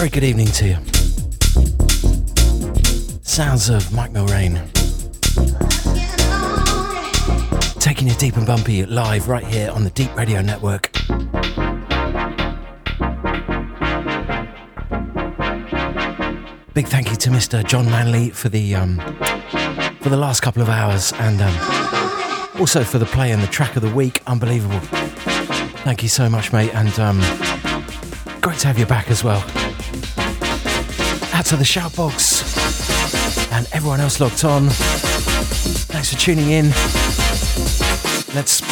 very good evening to you. Sounds of Mike Millrain. Taking you deep and bumpy live right here on the Deep Radio Network. Big thank you to Mr. John Manley for the um, for the last couple of hours and um, also for the play and the track of the week. Unbelievable. Thank you so much, mate, and um, great to have you back as well to the Shoutbox and everyone else logged on. Thanks for tuning in. Let's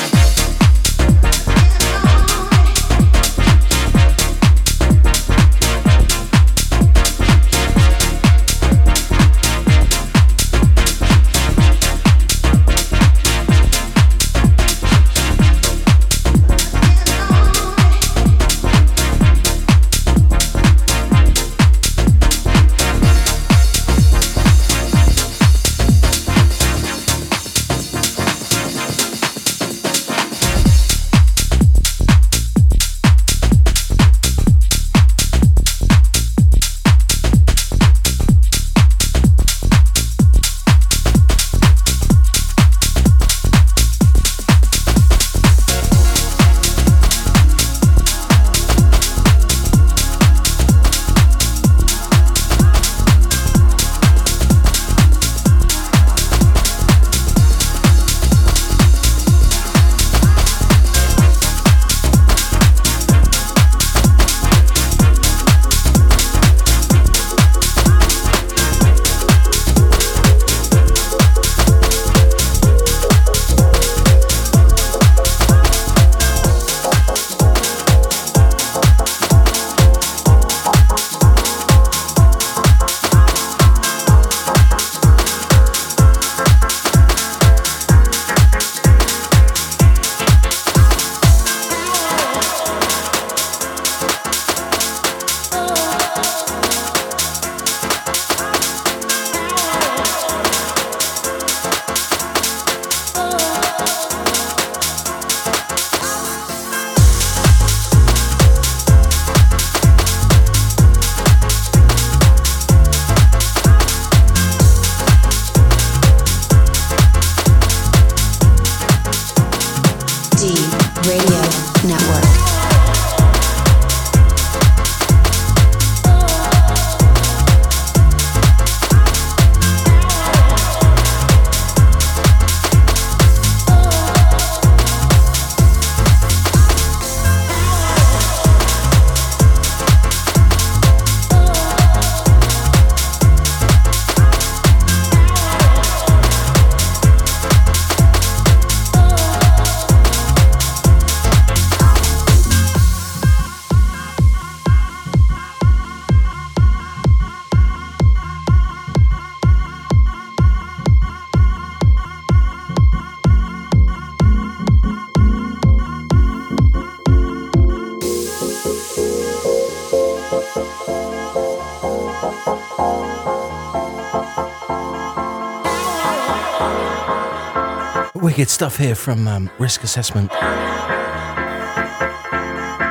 stuff here from um, Risk Assessment.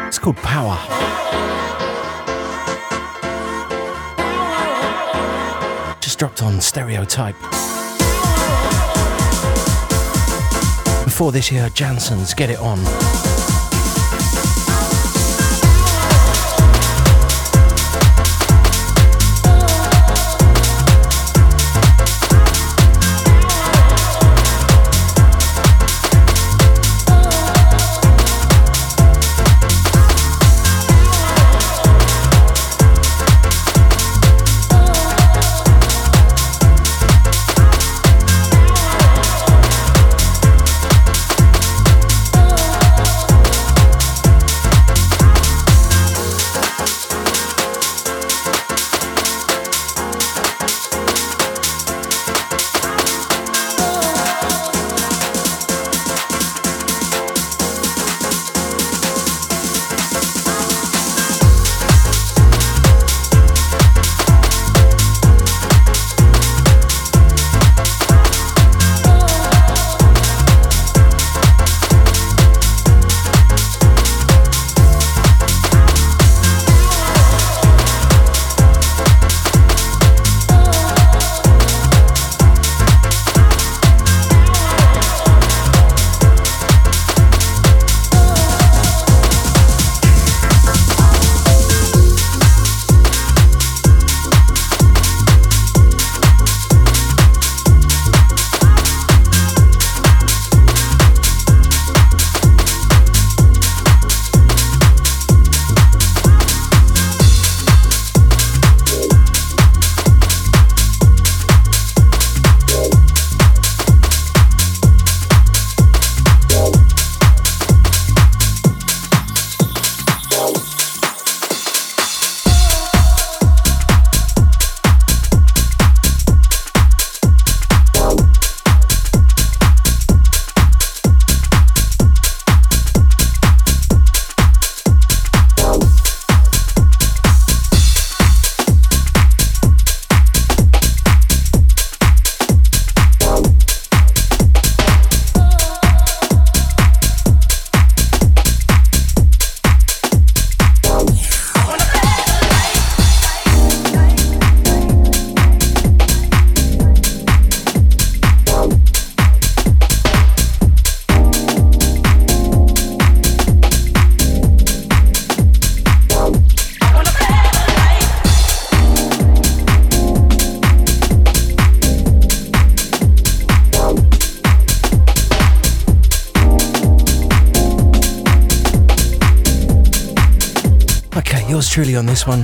It's called Power. Just dropped on Stereotype. Before this year, Janssen's Get It On. Truly on this one.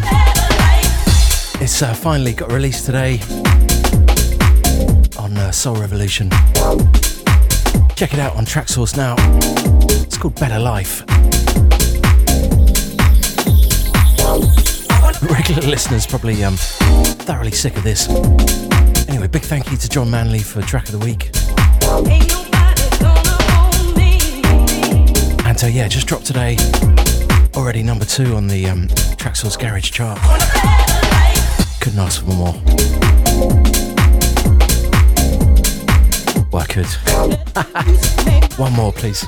It's uh, finally got released today on uh, Soul Revolution. Check it out on Traxsource now. It's called Better Life. Regular listeners probably um, thoroughly sick of this. Anyway, big thank you to John Manley for track of the week. And uh, yeah, just dropped today. Already number two on the um, Traxsource Garage chart. Couldn't ask for more. Well, I could. One more, please.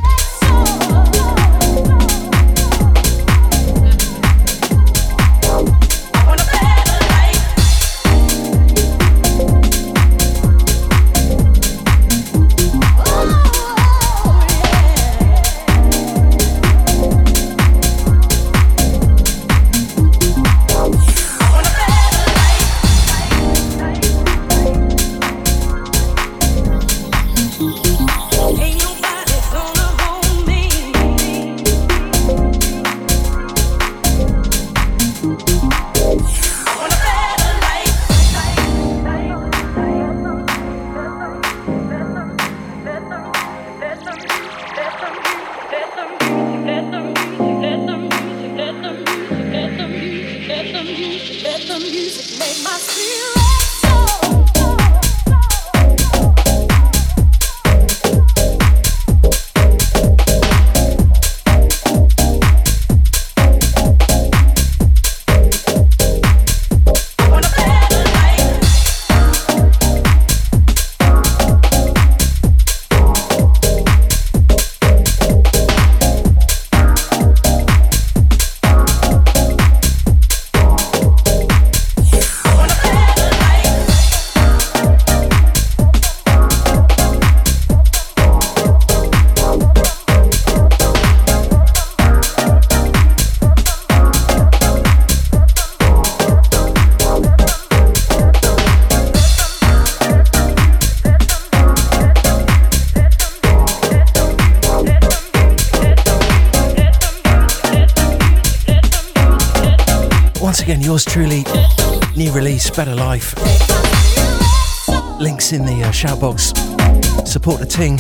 Links in the uh, shout box. Support the ting.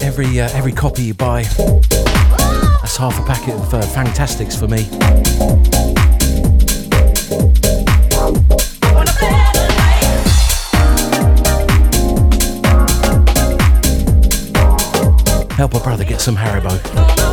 Every uh, every copy you buy, that's half a packet of uh, Fantastics for me. Help a brother get some Haribo.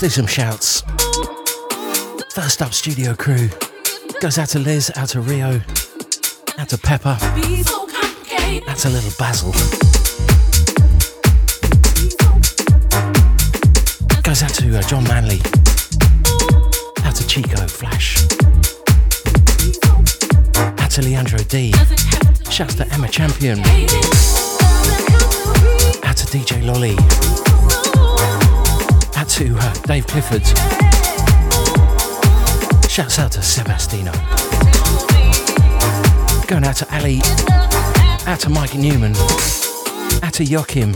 Do some shouts. First up, studio crew. Goes out to Liz, out to Rio, out to Pepper, out to little Basil. Goes out to uh, John Manley, out to Chico Flash, out to Leandro D. Shouts to Emma Champion, out to DJ Lolly, to uh, Dave Clifford. Shouts out to Sebastino. Going out to Ali, out to Mike Newman, out to Joachim,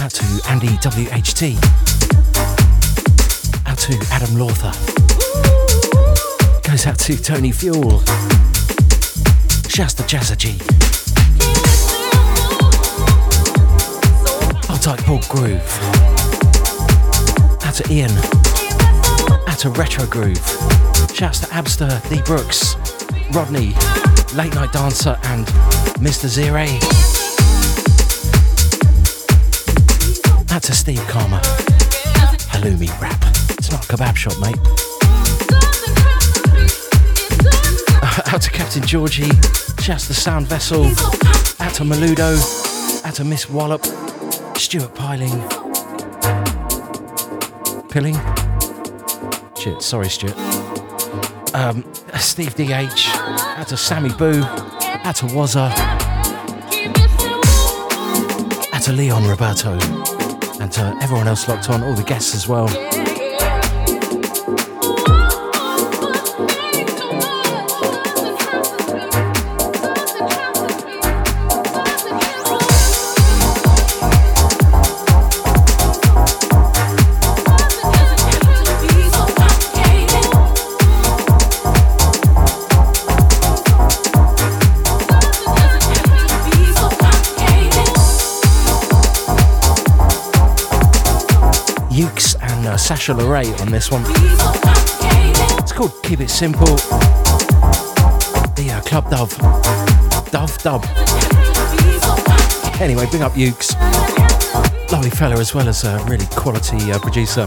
out to Andy WHT, out to Adam Lawther. Goes out to Tony Fuel. Shouts to Jazza G. Tight Paul Groove. To Ian. at a Retro Groove. Shouts to Abster, Lee Brooks, Rodney, Late Night Dancer, and Mr. Zire. Out a Steve Karma. Halloumi Rap. It's not a kebab shop, mate. Out to Captain Georgie. Shouts to Sound Vessel. Out to Maludo. Out to Miss Wallop. Stuart Piling. Pilling? Shit, sorry, Stuart. Um, Steve DH. Out to Sammy Boo. Out to Wazza. Out to Leon Roberto. And to everyone else locked on, all the guests as well. Sasha Lorray on this one. It's called Keep It Simple. The uh, Club Dove. Dove Dub. Anyway, bring up Ukes. Lovely fella as well as a really quality uh, producer.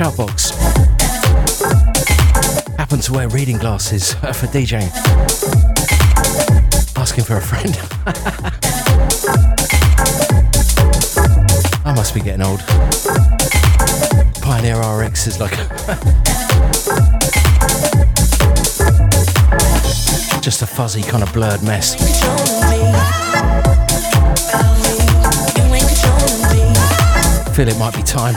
Anyone uh, in the shout box happen to wear reading glasses for DJing. Asking for a friend. I must be getting old. Pioneer RX is like. just a fuzzy, kind of blurred mess. Feel it might be time.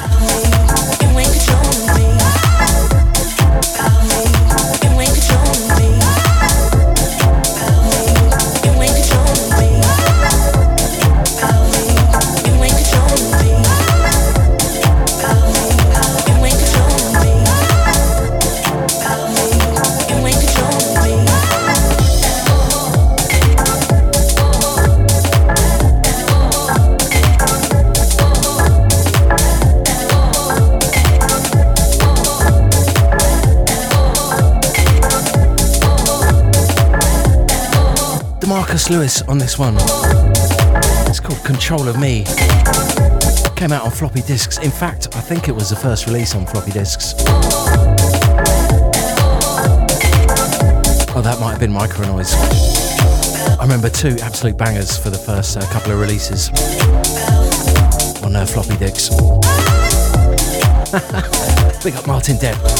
Marcus Lewis on this one. It's called Control of Me. Came out on floppy disks. In fact, I think it was the first release on floppy disks. Oh, that might have been Micronoise. I remember two absolute bangers for the first uh, couple of releases on uh, floppy disks. Big up Martin Depp.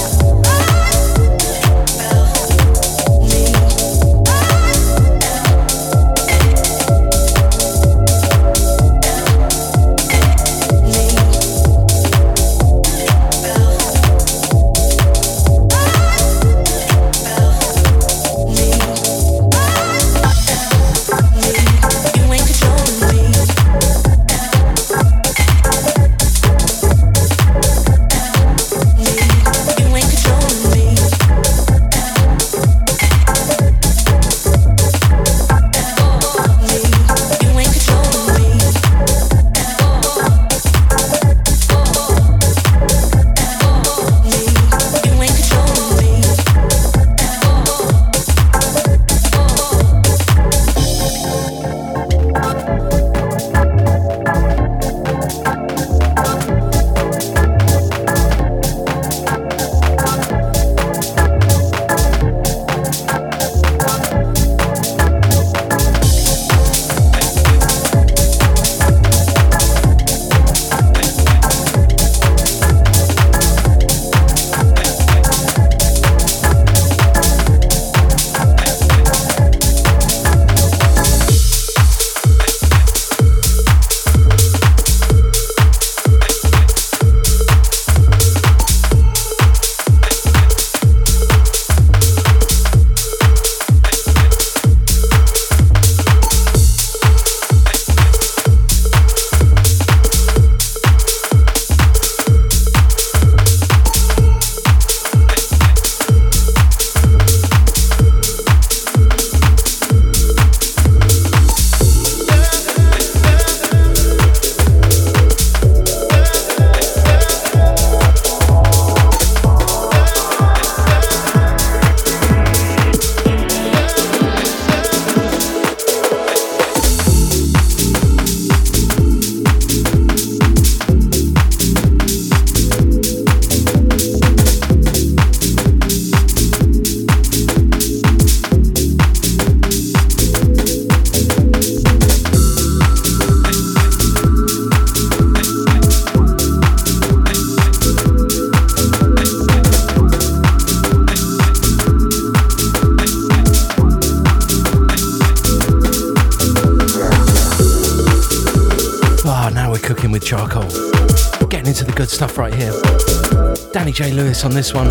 Lewis on this one.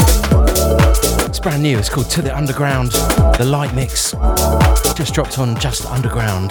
It's brand new, it's called To the Underground, the light mix. Just dropped on Just Underground.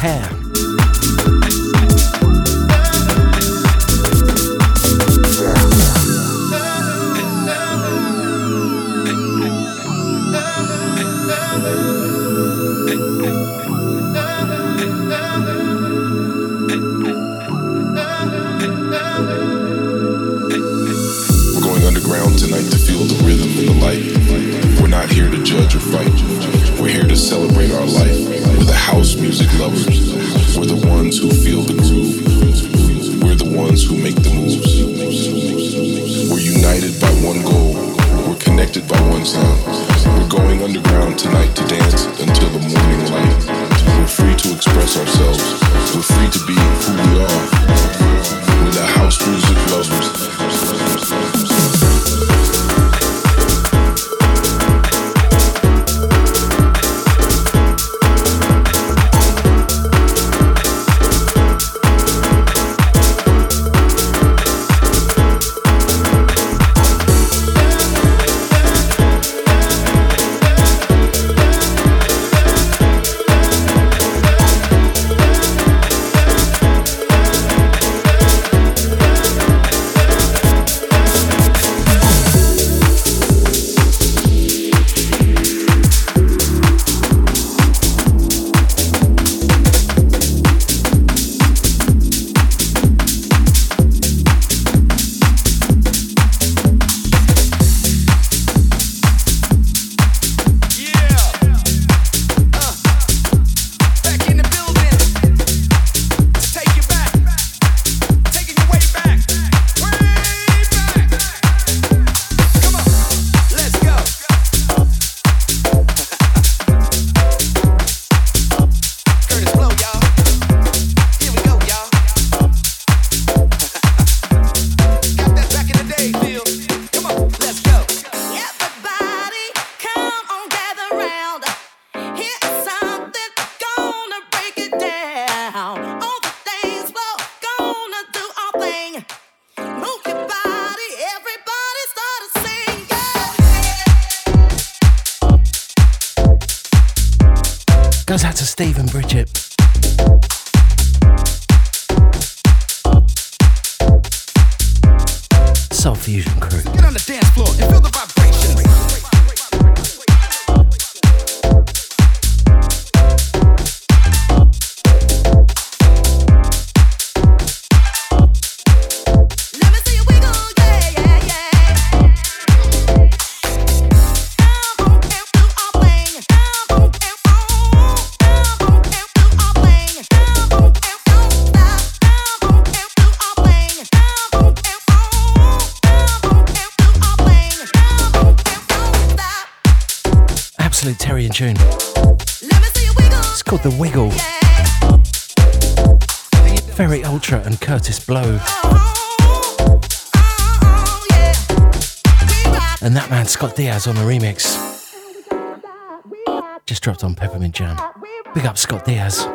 To Lahair. Kurtis Blow. And that man, Scott Diaz, on the remix. Just dropped on Peppermint Jam. Big up Scott Diaz.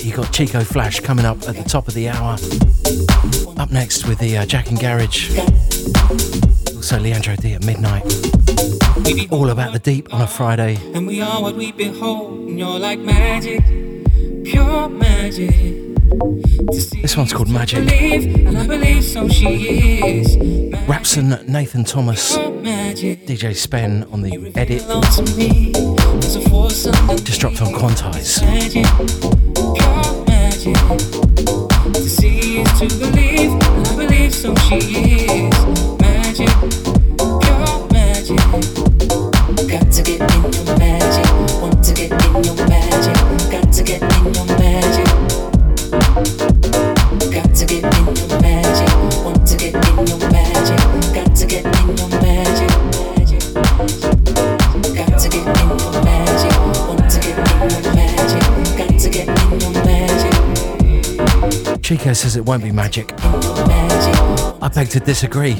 Chico Flash coming up at the top of the hour. Up next with the uh, Jack and Garage. Also Leandro D at midnight. All about the deep on a Friday. And we are what we behold, and you're like magic, pure magic. This one's called Magic. Rapson, Nathan Thomas, DJ Spen on the edit. Just dropped on Quantize. Got to get in Chico says it won't be magic. I beg to disagree.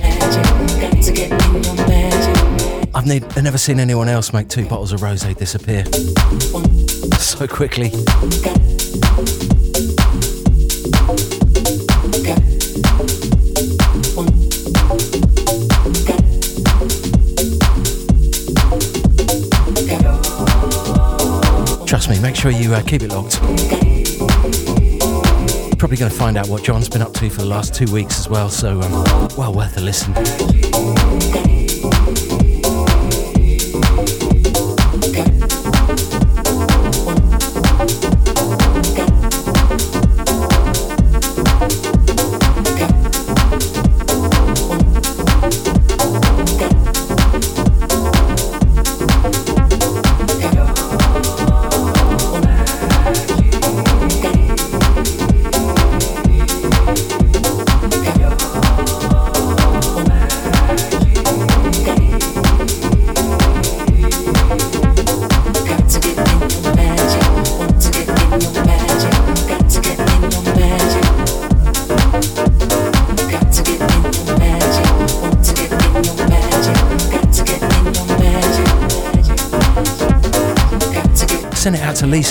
I've ne- never seen anyone else make two bottles of rose disappear so quickly. Trust me, make sure you uh, keep it locked probably going to find out what John's been up to for the last two weeks as well, so um, well worth a listen.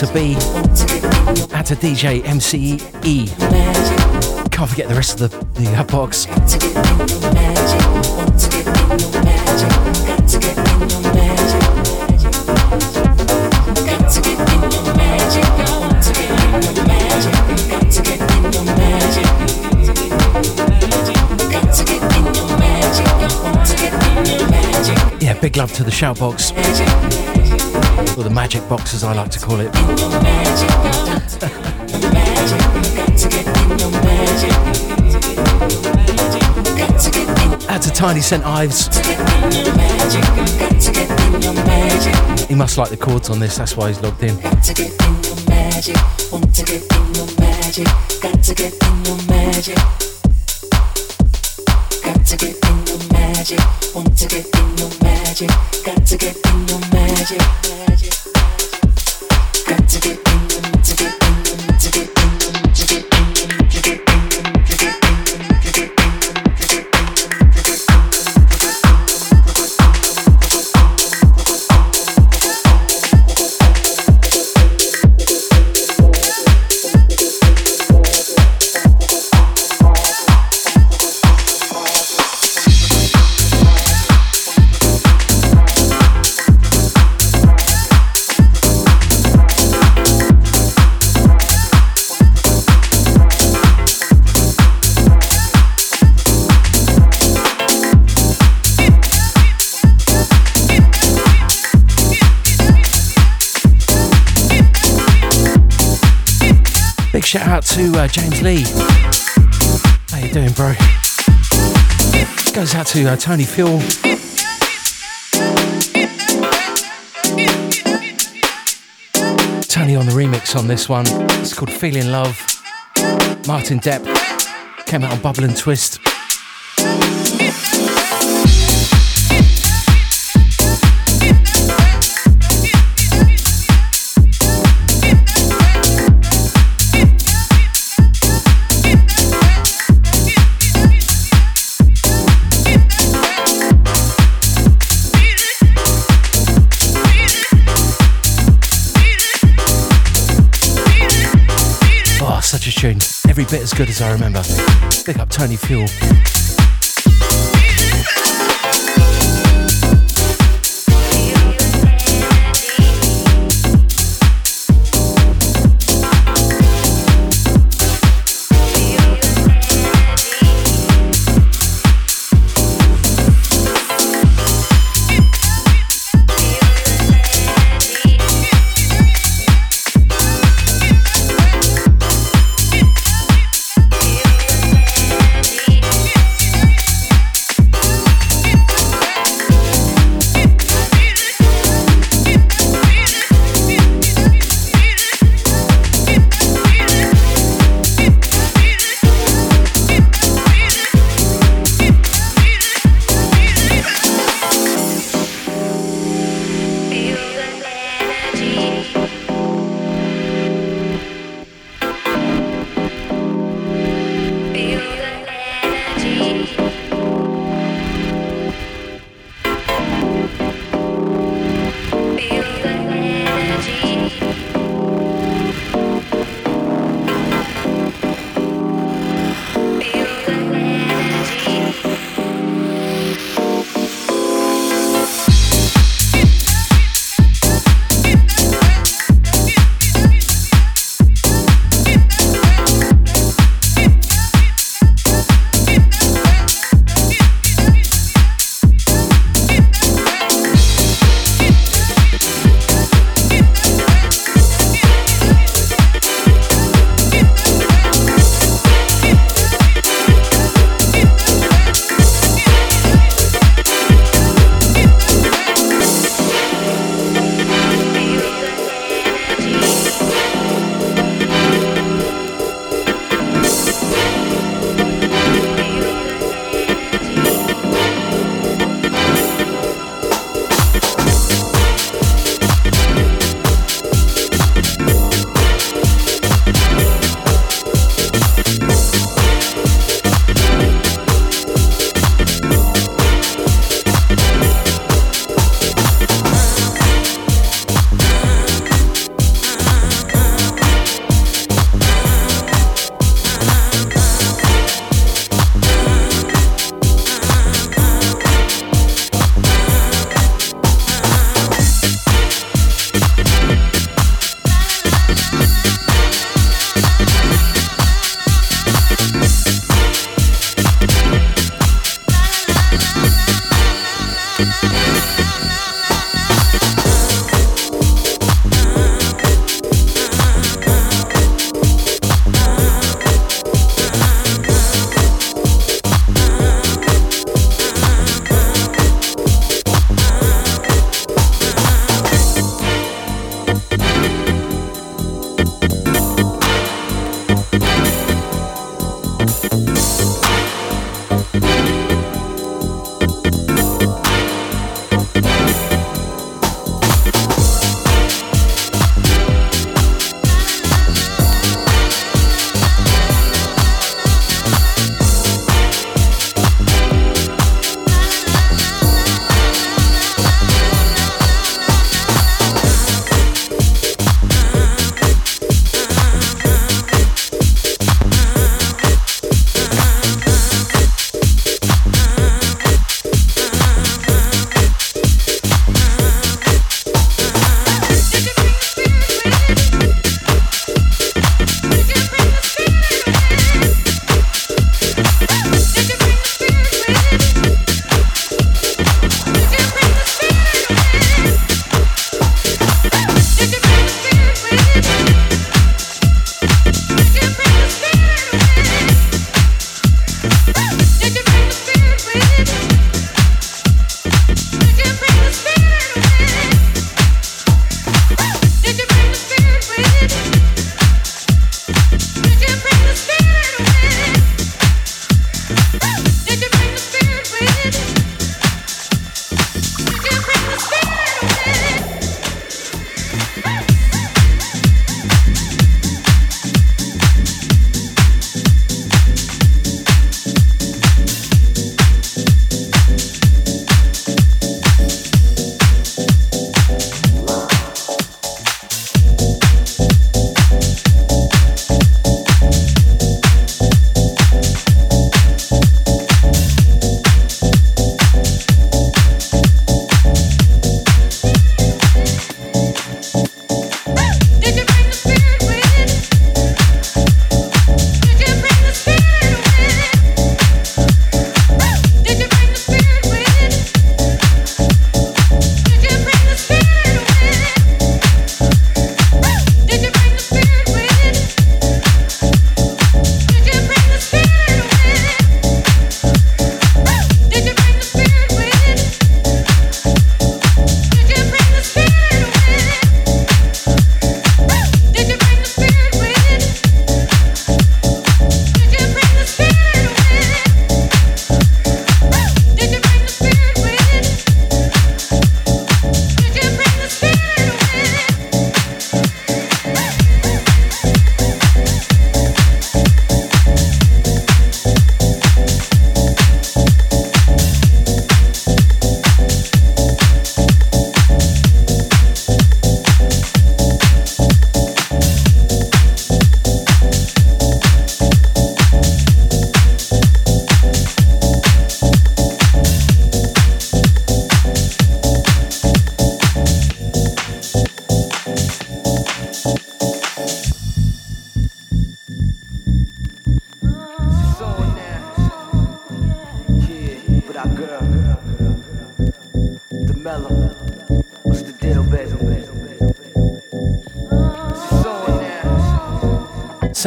Lisa B, at a DJ MCE. Can't forget the rest of the, the uh, box. Yeah, big love to the shout box. Or the magic box as I like to call it. Add to Tiny St. Ives. He must like the chords on this, that's why he's logged in. Got to get in your magic, got to get in your magic. To uh, James Lee. How you doing, bro? Goes out to uh, Tony Fuel. Tony on the remix on this one. It's called Feeling Love. Martin Depp came out on Bubble and Twist. Bit as good as I remember. Big up Tony Fuel.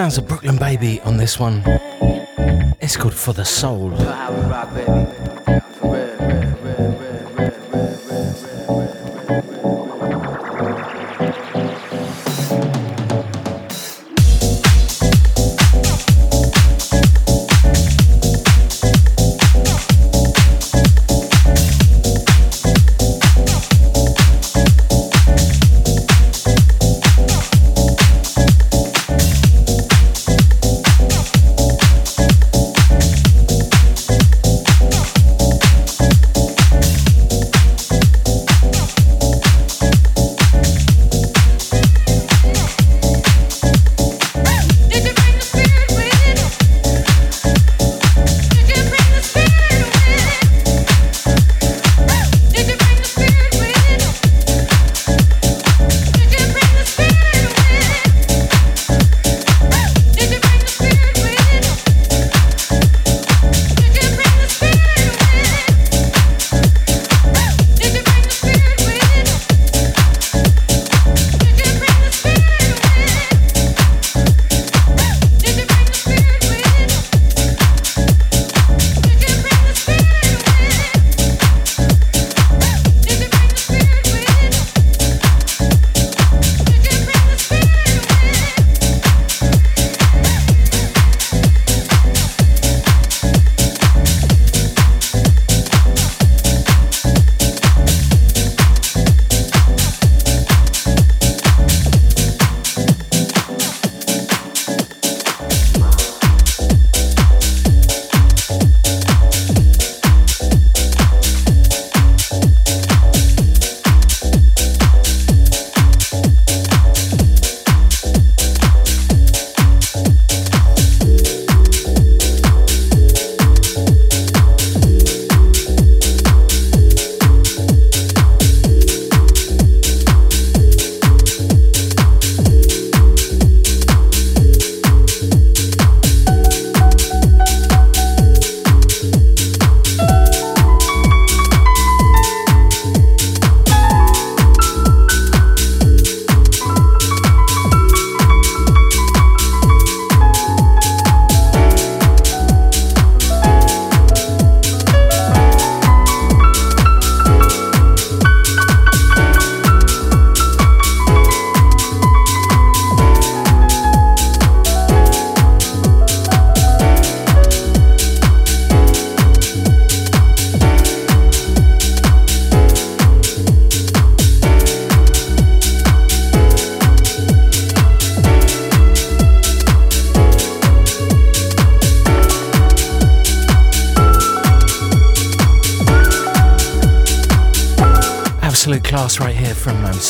Sounds of Brooklyn Baby on this one. It's called For the Soul.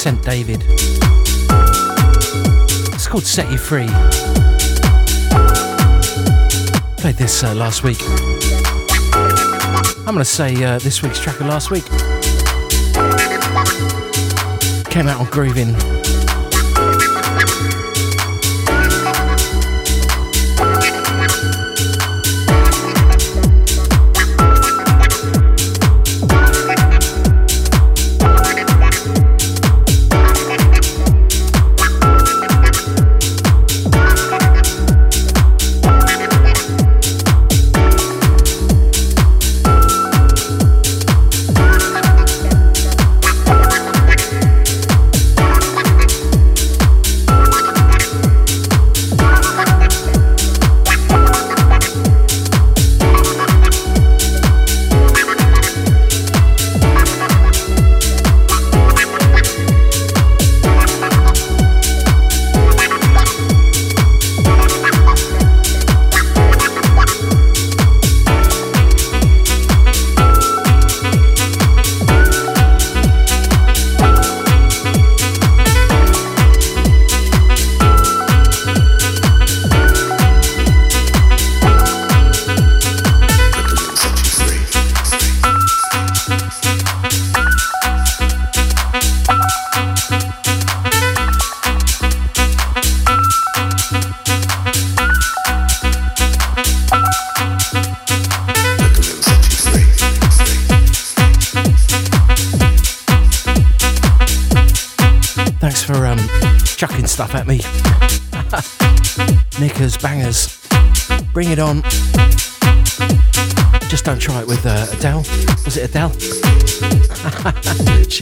St. David. It's called Set You Free. Played this uh, last week. I'm going to say uh, this week's track of last week. Came out on Groovin.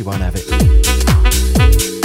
You won't have it.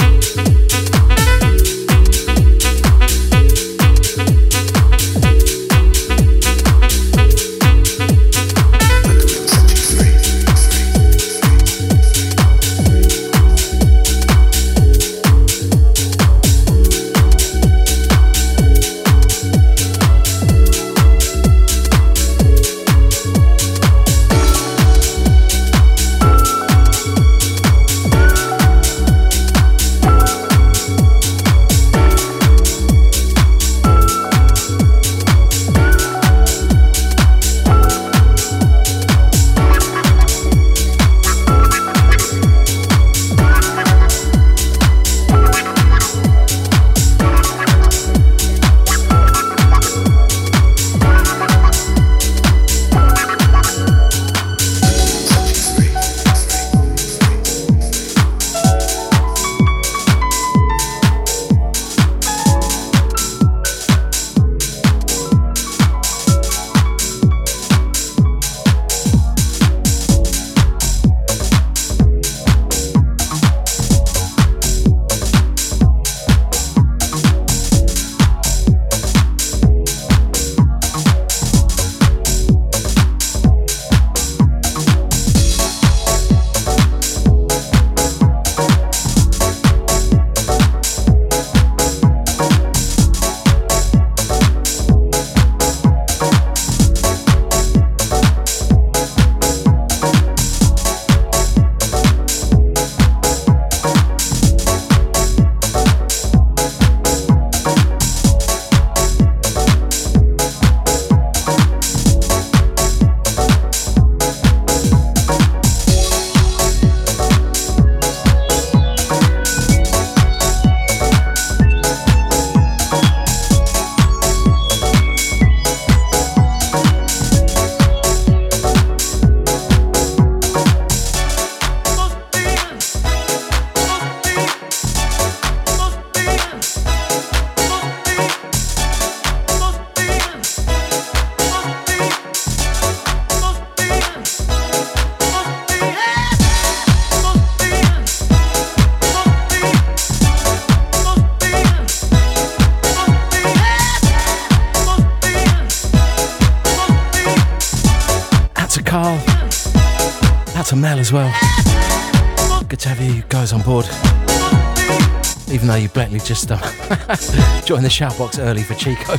just uh, join the shout box early for Chico.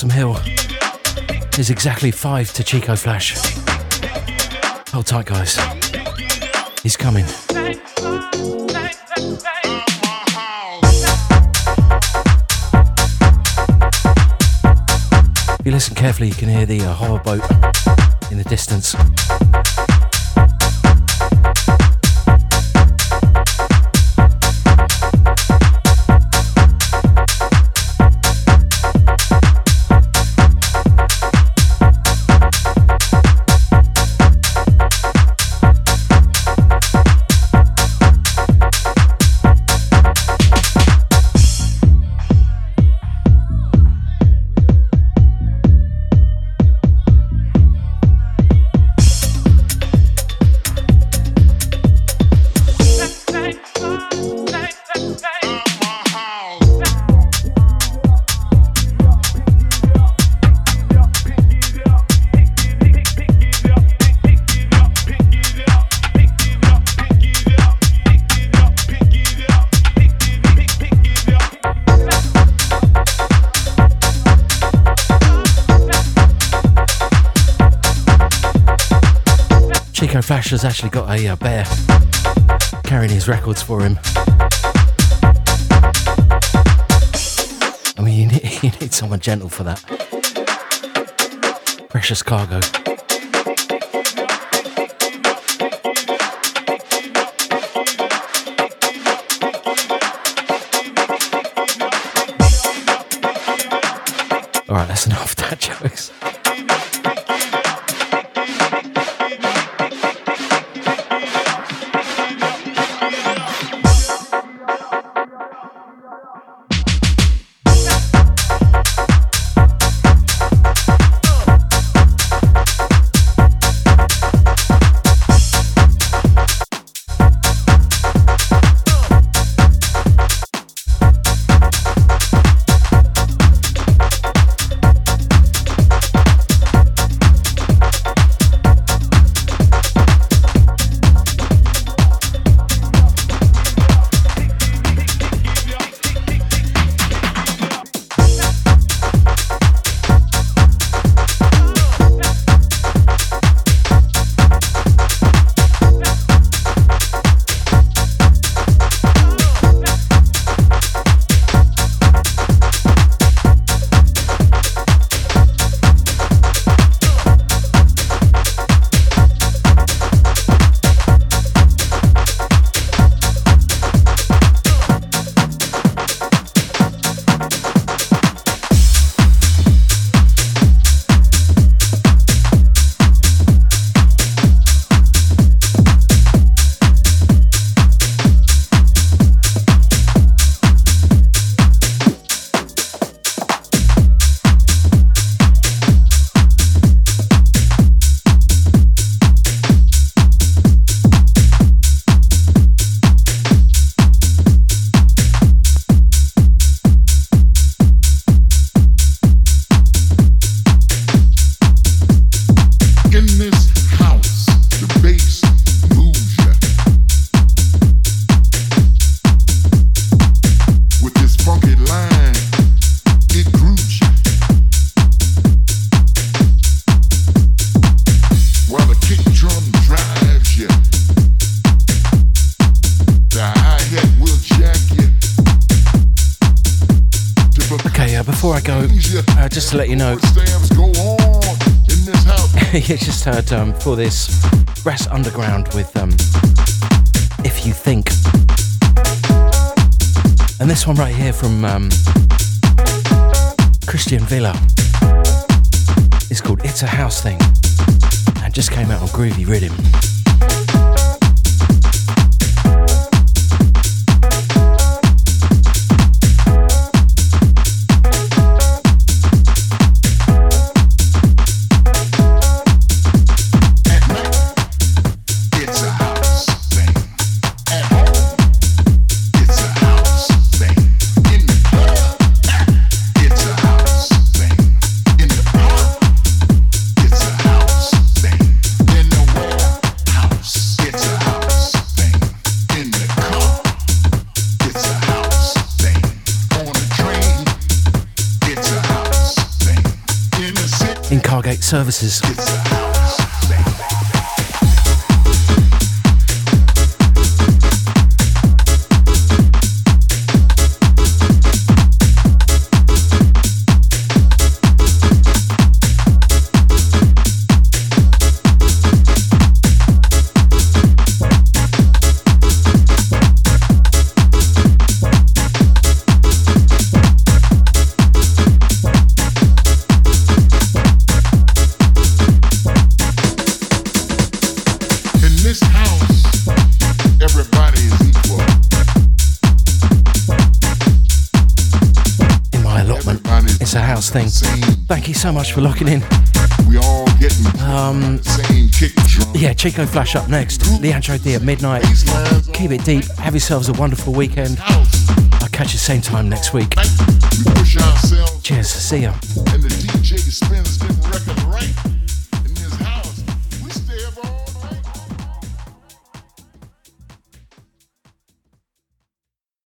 Blossom Hill is exactly five to Chico Flash. Hold tight, guys. He's coming. If you listen carefully, you can hear the uh, hover boat in the distance. Has actually got a uh, bear carrying his records for him. I mean, you need, you need someone gentle for that. Precious cargo. Um, for this Brass Underground with um, If You Think. And this one right here from um, Christian Villa is called It's a House Thing and just came out on Groovy Rhythm. Services. You so much for locking in. We all getting um, same kick drum. Yeah, Chico Flash up next. Leandro D at midnight. Keep it deep. Have yourselves a wonderful weekend. I'll catch you same time next week. Cheers. See ya.